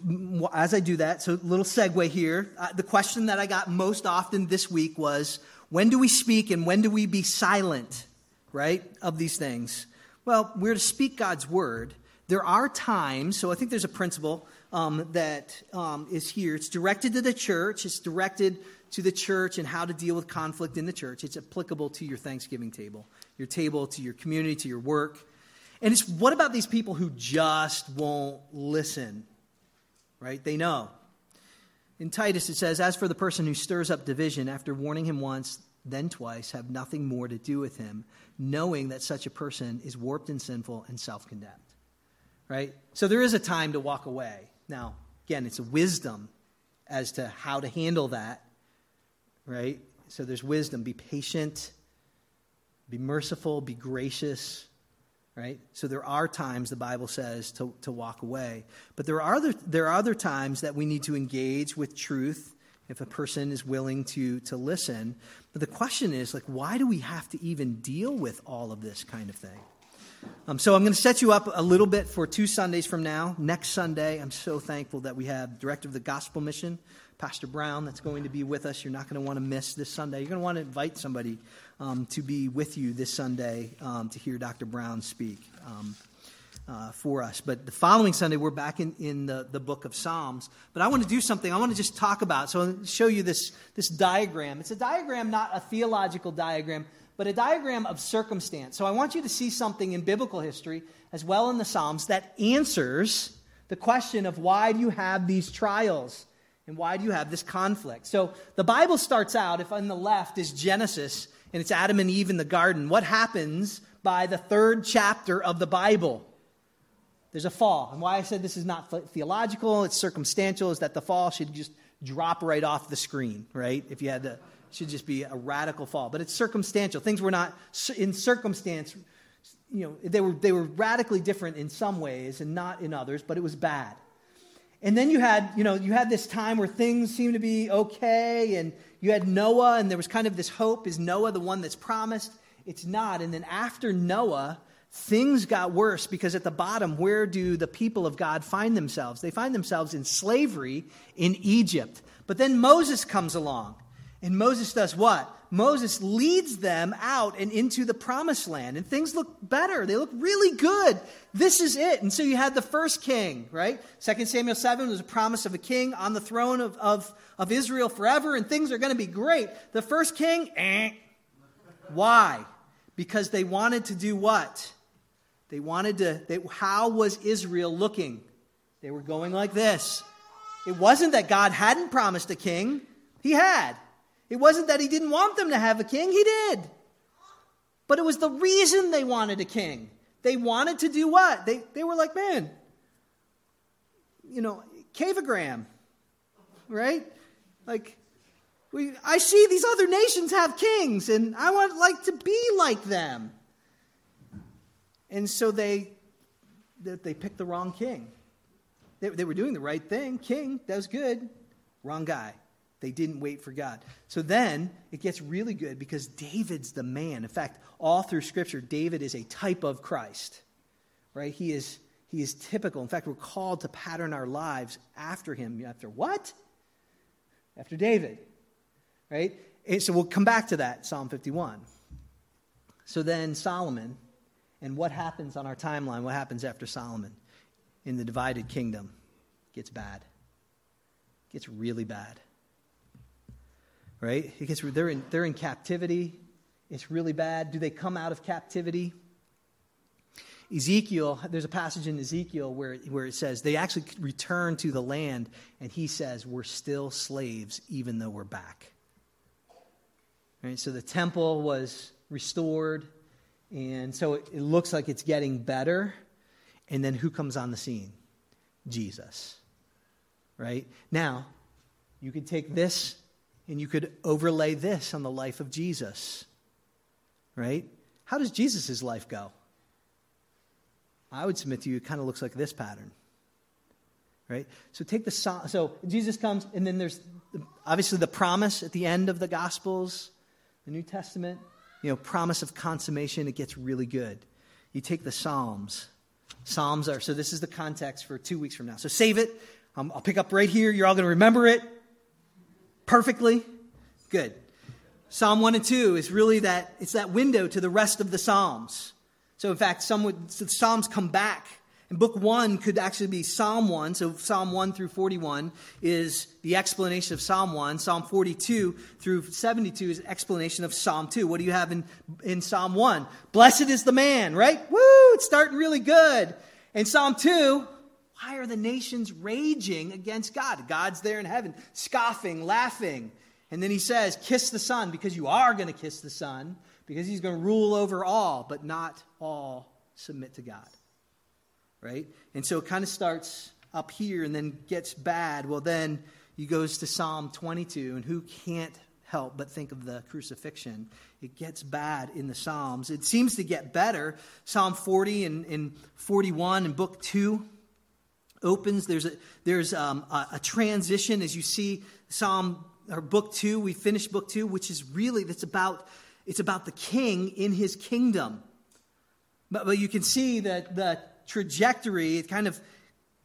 as I do that. So, a little segue here. Uh, the question that I got most often this week was, when do we speak and when do we be silent? Right of these things. Well, we're to speak God's word. There are times. So I think there's a principle um, that um, is here. It's directed to the church, it's directed to the church and how to deal with conflict in the church. It's applicable to your Thanksgiving table, your table, to your community, to your work. And it's what about these people who just won't listen? Right? They know. In Titus, it says, As for the person who stirs up division after warning him once, then twice, have nothing more to do with him, knowing that such a person is warped and sinful and self condemned. Right? So there is a time to walk away. Now, again, it's a wisdom as to how to handle that, right? So there's wisdom. Be patient, be merciful, be gracious, right? So there are times, the Bible says, to, to walk away. But there are, other, there are other times that we need to engage with truth if a person is willing to, to listen. But the question is, like, why do we have to even deal with all of this kind of thing? Um, so I'm going to set you up a little bit for two Sundays from now. Next Sunday, I'm so thankful that we have Director of the Gospel Mission, Pastor Brown, that's going to be with us. You're not going to want to miss this Sunday. You're going to want to invite somebody um, to be with you this Sunday um, to hear Dr. Brown speak um, uh, for us. But the following Sunday, we're back in, in the, the book of Psalms. But I want to do something. I want to just talk about. So I'll show you this, this diagram. It's a diagram, not a theological diagram but a diagram of circumstance. So I want you to see something in biblical history as well in the Psalms that answers the question of why do you have these trials and why do you have this conflict? So the Bible starts out, if on the left is Genesis and it's Adam and Eve in the garden, what happens by the third chapter of the Bible? There's a fall. And why I said this is not theological, it's circumstantial, is that the fall should just drop right off the screen, right? If you had to should just be a radical fall. But it's circumstantial. Things were not in circumstance, you know, they were, they were radically different in some ways and not in others, but it was bad. And then you had, you know, you had this time where things seemed to be okay, and you had Noah, and there was kind of this hope is Noah the one that's promised? It's not. And then after Noah, things got worse because at the bottom, where do the people of God find themselves? They find themselves in slavery in Egypt. But then Moses comes along. And Moses does what? Moses leads them out and into the promised land, and things look better. They look really good. This is it. And so you had the first king, right? 2 Samuel 7 was a promise of a king on the throne of, of, of Israel forever, and things are going to be great. The first king, eh. Why? Because they wanted to do what? They wanted to, they, how was Israel looking? They were going like this. It wasn't that God hadn't promised a king, He had. It wasn't that he didn't want them to have a king, he did. But it was the reason they wanted a king. They wanted to do what? They, they were like, man, you know, cavegram, right? Like, we, I see these other nations have kings, and I want like to be like them. And so they they picked the wrong king. They, they were doing the right thing. King, that was good. Wrong guy. They didn't wait for God. So then it gets really good because David's the man. In fact, all through Scripture, David is a type of Christ. Right? He is he is typical. In fact, we're called to pattern our lives after him. After what? After David right? And so we'll come back to that, Psalm 51. So then Solomon, and what happens on our timeline? What happens after Solomon in the divided kingdom? Gets bad. Gets really bad. Right? Gets, they're, in, they're in captivity. It's really bad. Do they come out of captivity? Ezekiel, there's a passage in Ezekiel where, where it says they actually return to the land, and he says, We're still slaves even though we're back. Right? So the temple was restored, and so it, it looks like it's getting better. And then who comes on the scene? Jesus. Right? Now, you could take this and you could overlay this on the life of Jesus. Right? How does Jesus' life go? I would submit to you, it kind of looks like this pattern. Right? So take the so Jesus comes, and then there's obviously the promise at the end of the Gospels the New Testament, you know, promise of consummation, it gets really good. You take the Psalms. Psalms are, so this is the context for two weeks from now. So save it. Um, I'll pick up right here. You're all going to remember it perfectly. Good. Psalm 1 and 2 is really that, it's that window to the rest of the Psalms. So, in fact, some would, so the Psalms come back and book one could actually be Psalm 1. So Psalm 1 through 41 is the explanation of Psalm 1. Psalm 42 through 72 is explanation of Psalm 2. What do you have in, in Psalm 1? Blessed is the man, right? Woo! It's starting really good. And Psalm 2, why are the nations raging against God? God's there in heaven, scoffing, laughing. And then he says, Kiss the Son, because you are going to kiss the Son, because he's going to rule over all, but not all submit to God right? And so it kind of starts up here and then gets bad. Well, then he goes to Psalm 22, and who can't help but think of the crucifixion? It gets bad in the Psalms. It seems to get better. Psalm 40 and, and 41 and book 2 opens. There's, a, there's um, a, a transition as you see Psalm or book 2. We finished book 2, which is really, that's about, it's about the king in his kingdom. But, but you can see that the trajectory, it kind of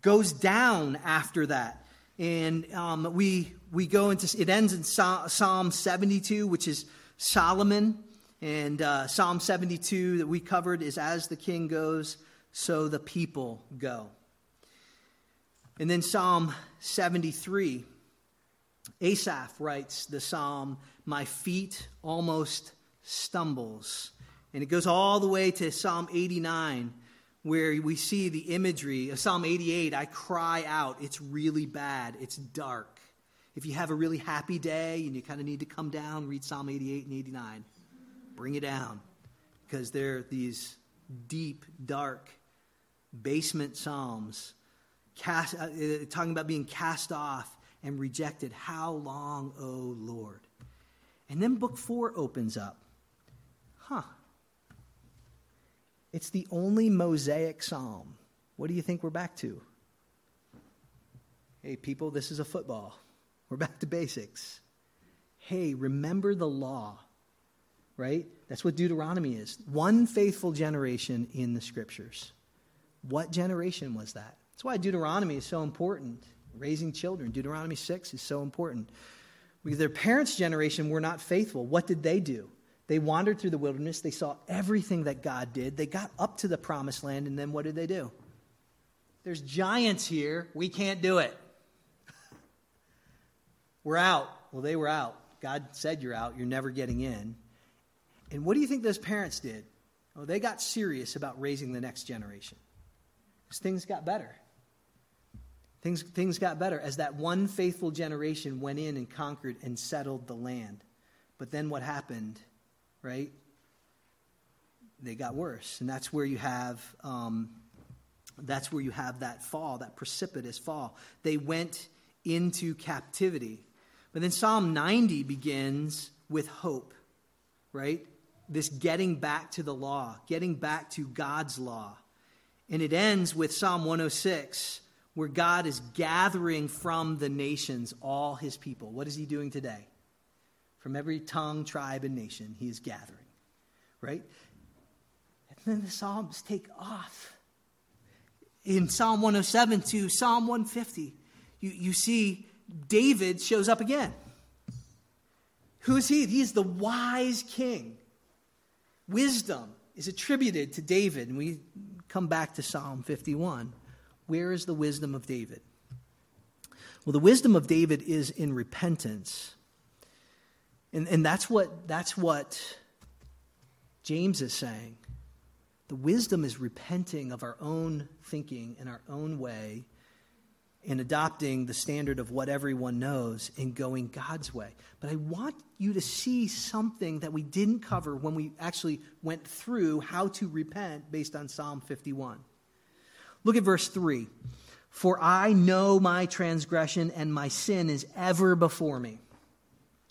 goes down after that. And um, we, we go into, it ends in Psalm 72, which is Solomon. And uh, Psalm 72 that we covered is as the king goes, so the people go. And then Psalm 73, Asaph writes the psalm, My feet almost stumbles. And it goes all the way to Psalm 89, where we see the imagery of Psalm 88 I cry out. It's really bad, it's dark. If you have a really happy day and you kind of need to come down, read Psalm 88 and 89. Bring it down because they're these deep, dark basement psalms cast, uh, uh, talking about being cast off and rejected. How long, O oh Lord? And then book four opens up. Huh. It's the only Mosaic psalm. What do you think we're back to? Hey, people, this is a football. We're back to basics. Hey, remember the law, right? That's what Deuteronomy is. One faithful generation in the scriptures. What generation was that? That's why Deuteronomy is so important. Raising children. Deuteronomy 6 is so important. Because their parents' generation were not faithful. What did they do? They wandered through the wilderness. They saw everything that God did. They got up to the promised land, and then what did they do? There's giants here. We can't do it. we're out. Well, they were out. God said you're out. You're never getting in. And what do you think those parents did? Oh, they got serious about raising the next generation. Because things got better. Things, things got better as that one faithful generation went in and conquered and settled the land. But then what happened? right? They got worse, and that's where you have um, that's where you have that fall, that precipitous fall. They went into captivity. But then Psalm 90 begins with hope, right? This getting back to the law, getting back to God's law. And it ends with Psalm 106, where God is gathering from the nations all his people. What is he doing today? From every tongue, tribe, and nation, he is gathering, right? And then the Psalms take off. In Psalm 107 to Psalm 150, you, you see David shows up again. Who is he? He is the wise king. Wisdom is attributed to David, and we come back to Psalm 51. Where is the wisdom of David? Well, the wisdom of David is in repentance. And, and that's, what, that's what James is saying. The wisdom is repenting of our own thinking and our own way and adopting the standard of what everyone knows and going God's way. But I want you to see something that we didn't cover when we actually went through how to repent based on Psalm 51. Look at verse 3. For I know my transgression and my sin is ever before me.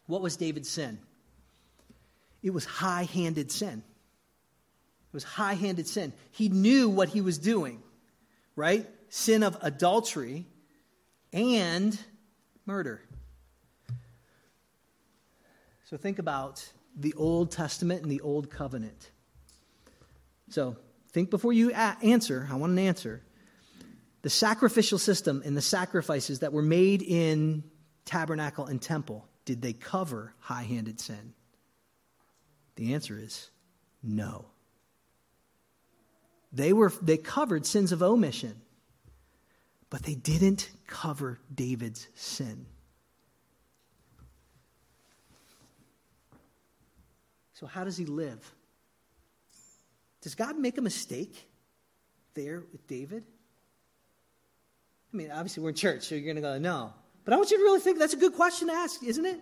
What was David's sin? It was high handed sin. It was high handed sin. He knew what he was doing, right? Sin of adultery and murder. So think about the Old Testament and the Old Covenant. So think before you answer. I want an answer. The sacrificial system and the sacrifices that were made in tabernacle and temple, did they cover high handed sin? The answer is no. They, were, they covered sins of omission, but they didn't cover David's sin. So, how does he live? Does God make a mistake there with David? I mean, obviously, we're in church, so you're going to go, no. But I want you to really think that's a good question to ask, isn't it?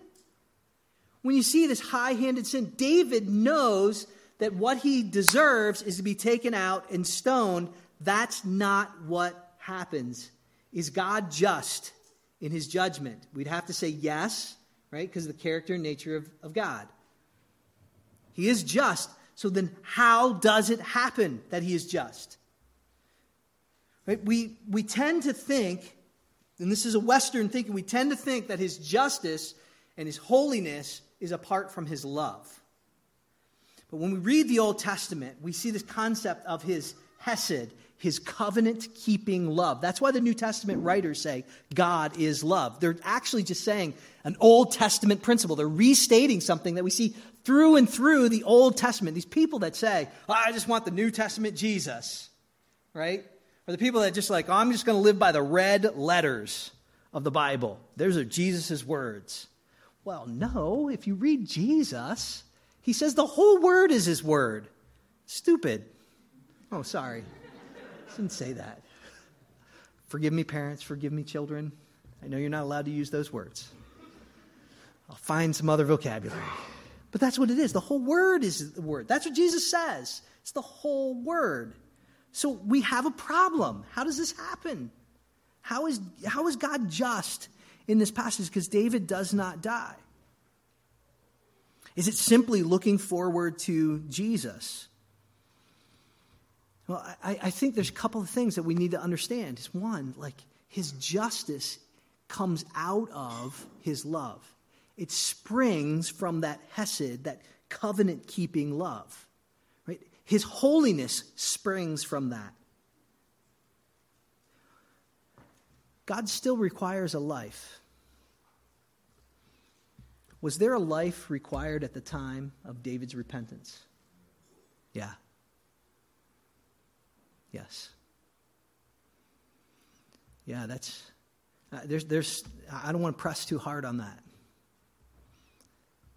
When you see this high handed sin, David knows that what he deserves is to be taken out and stoned. That's not what happens. Is God just in his judgment? We'd have to say yes, right? Because of the character and nature of, of God. He is just. So then, how does it happen that he is just? Right? We, we tend to think, and this is a Western thinking, we tend to think that his justice and his holiness is apart from his love. But when we read the Old Testament, we see this concept of his hesed, his covenant keeping love. That's why the New Testament writers say God is love. They're actually just saying an Old Testament principle. They're restating something that we see through and through the Old Testament. These people that say, oh, I just want the New Testament Jesus, right? Or the people that just like, oh, I'm just going to live by the red letters of the Bible. Those are Jesus' words. Well, no, if you read Jesus, he says the whole word is his word. Stupid. Oh, sorry. Didn't say that. Forgive me, parents. Forgive me, children. I know you're not allowed to use those words. I'll find some other vocabulary. But that's what it is. The whole word is the word. That's what Jesus says. It's the whole word. So we have a problem. How does this happen? How is, how is God just in this passage? Because David does not die. Is it simply looking forward to Jesus? Well, I, I think there's a couple of things that we need to understand. One, like his justice comes out of his love. It springs from that hesed, that covenant keeping love. Right? His holiness springs from that. God still requires a life. Was there a life required at the time of David's repentance? Yeah. Yes. Yeah, that's, uh, there's, there's, I don't want to press too hard on that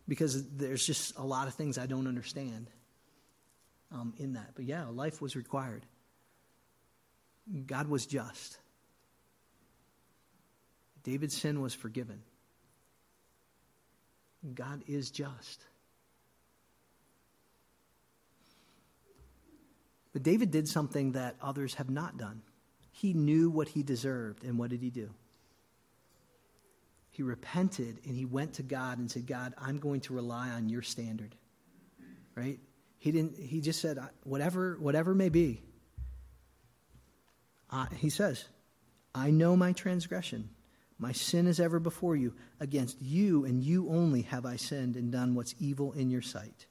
because there's just a lot of things I don't understand um, in that. But yeah, life was required. God was just. David's sin was forgiven. God is just. But David did something that others have not done. He knew what he deserved, and what did he do? He repented and he went to God and said, God, I'm going to rely on your standard. Right? He didn't, he just said, whatever, whatever may be. Uh, he says, I know my transgression. My sin is ever before you. Against you and you only have I sinned and done what's evil in your sight,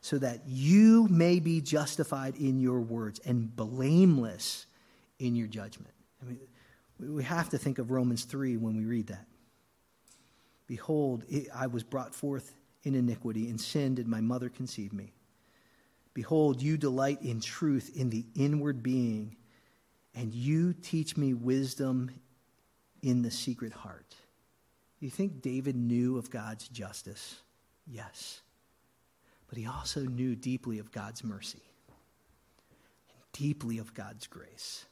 so that you may be justified in your words and blameless in your judgment. I mean, we have to think of Romans 3 when we read that. Behold, I was brought forth in iniquity, and sin did my mother conceive me. Behold, you delight in truth in the inward being, and you teach me wisdom in the secret heart. Do you think David knew of God's justice? Yes. But he also knew deeply of God's mercy and deeply of God's grace.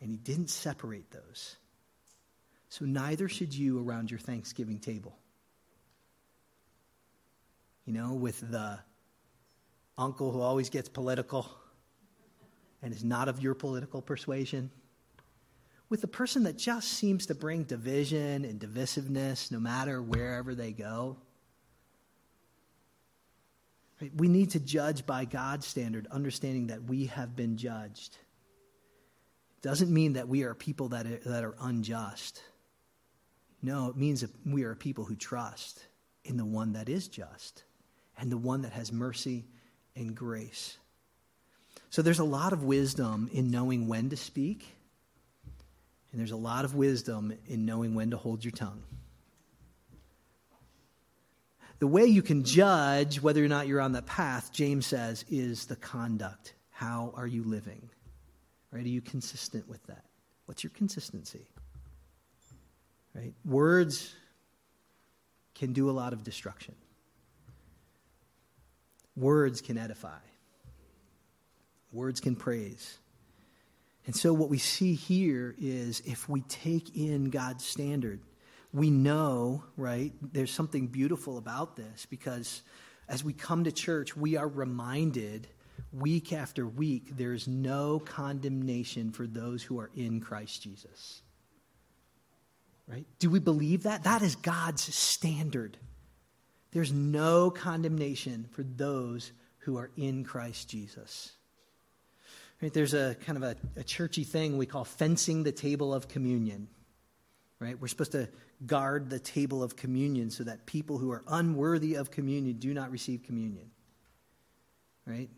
And he didn't separate those. So neither should you around your Thanksgiving table. You know, with the uncle who always gets political and is not of your political persuasion with the person that just seems to bring division and divisiveness no matter wherever they go. We need to judge by God's standard, understanding that we have been judged. It doesn't mean that we are people that are, that are unjust. No, it means that we are people who trust in the one that is just and the one that has mercy and grace. So there's a lot of wisdom in knowing when to speak and there's a lot of wisdom in knowing when to hold your tongue. The way you can judge whether or not you're on the path, James says, is the conduct. How are you living? Right? Are you consistent with that? What's your consistency? Right? Words can do a lot of destruction. Words can edify. Words can praise. And so, what we see here is if we take in God's standard, we know, right, there's something beautiful about this because as we come to church, we are reminded week after week there's no condemnation for those who are in Christ Jesus. Right? Do we believe that? That is God's standard. There's no condemnation for those who are in Christ Jesus. Right? There's a kind of a, a churchy thing we call fencing the table of communion. Right? We're supposed to guard the table of communion so that people who are unworthy of communion do not receive communion. Right?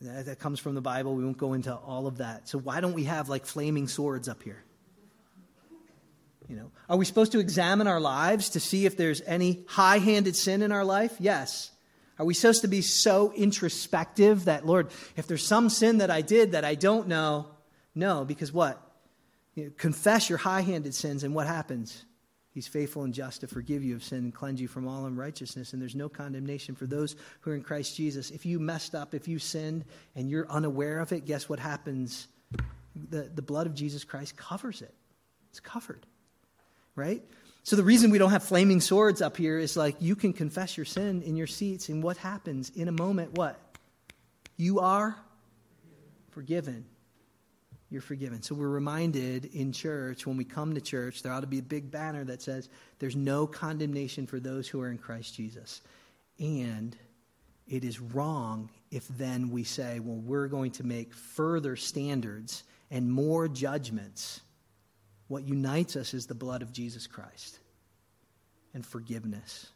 That, that comes from the Bible. We won't go into all of that. So why don't we have like flaming swords up here? You know, are we supposed to examine our lives to see if there's any high-handed sin in our life? Yes. Are we supposed to be so introspective that, Lord, if there's some sin that I did that I don't know, no, because what? You know, confess your high handed sins, and what happens? He's faithful and just to forgive you of sin and cleanse you from all unrighteousness. And there's no condemnation for those who are in Christ Jesus. If you messed up, if you sinned, and you're unaware of it, guess what happens? The, the blood of Jesus Christ covers it. It's covered, right? So the reason we don't have flaming swords up here is like you can confess your sin in your seats, and what happens in a moment? What? You are forgiven. You're forgiven. So we're reminded in church, when we come to church, there ought to be a big banner that says, There's no condemnation for those who are in Christ Jesus. And it is wrong if then we say, Well, we're going to make further standards and more judgments what unites us is the blood of Jesus Christ and forgiveness.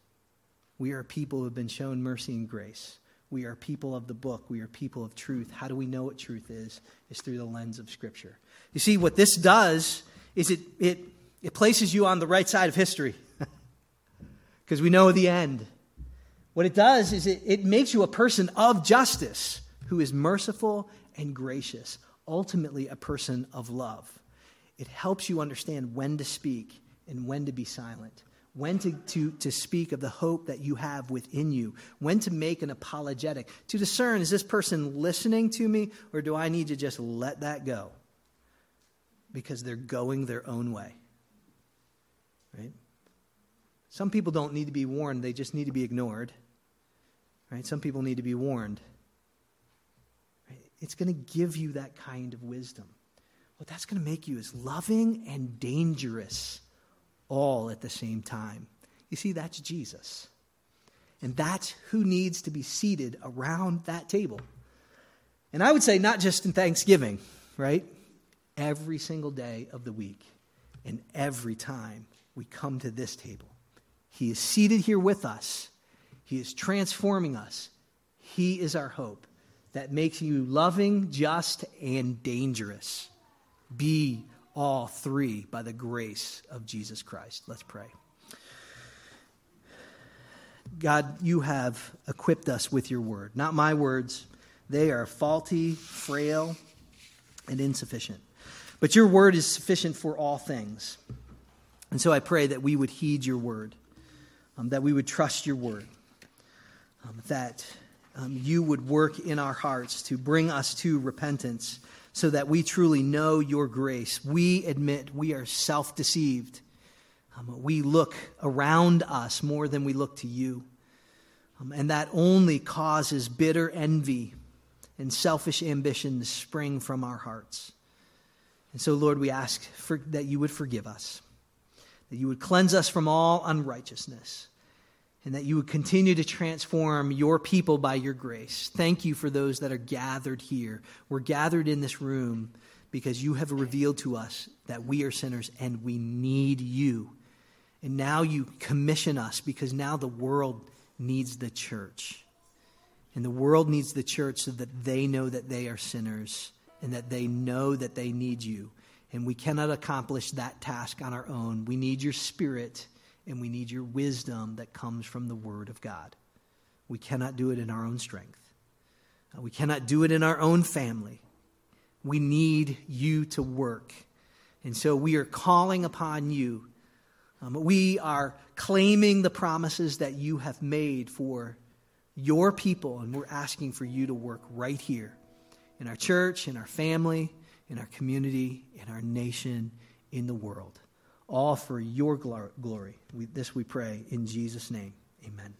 We are people who have been shown mercy and grace. We are people of the book. We are people of truth. How do we know what truth is? Is through the lens of Scripture. You see, what this does is it, it, it places you on the right side of history because we know the end. What it does is it, it makes you a person of justice who is merciful and gracious, ultimately, a person of love. It helps you understand when to speak and when to be silent, when to, to, to speak of the hope that you have within you, when to make an apologetic, to discern is this person listening to me or do I need to just let that go? Because they're going their own way. Right? Some people don't need to be warned, they just need to be ignored. Right? Some people need to be warned. Right? It's going to give you that kind of wisdom what that's going to make you is loving and dangerous all at the same time. You see, that's Jesus. And that's who needs to be seated around that table. And I would say, not just in Thanksgiving, right? Every single day of the week and every time we come to this table. He is seated here with us, He is transforming us. He is our hope that makes you loving, just, and dangerous. Be all three by the grace of Jesus Christ. Let's pray. God, you have equipped us with your word. Not my words. They are faulty, frail, and insufficient. But your word is sufficient for all things. And so I pray that we would heed your word, um, that we would trust your word, um, that um, you would work in our hearts to bring us to repentance so that we truly know your grace. We admit we are self deceived. Um, we look around us more than we look to you. Um, and that only causes bitter envy and selfish ambition to spring from our hearts. And so, Lord, we ask for, that you would forgive us, that you would cleanse us from all unrighteousness and that you would continue to transform your people by your grace. Thank you for those that are gathered here. We're gathered in this room because you have revealed to us that we are sinners and we need you. And now you commission us because now the world needs the church. And the world needs the church so that they know that they are sinners and that they know that they need you. And we cannot accomplish that task on our own. We need your spirit and we need your wisdom that comes from the Word of God. We cannot do it in our own strength, uh, we cannot do it in our own family. We need you to work. And so we are calling upon you. Um, we are claiming the promises that you have made for your people, and we're asking for you to work right here in our church, in our family, in our community, in our nation, in the world all for your glory. We, this we pray in Jesus' name. Amen.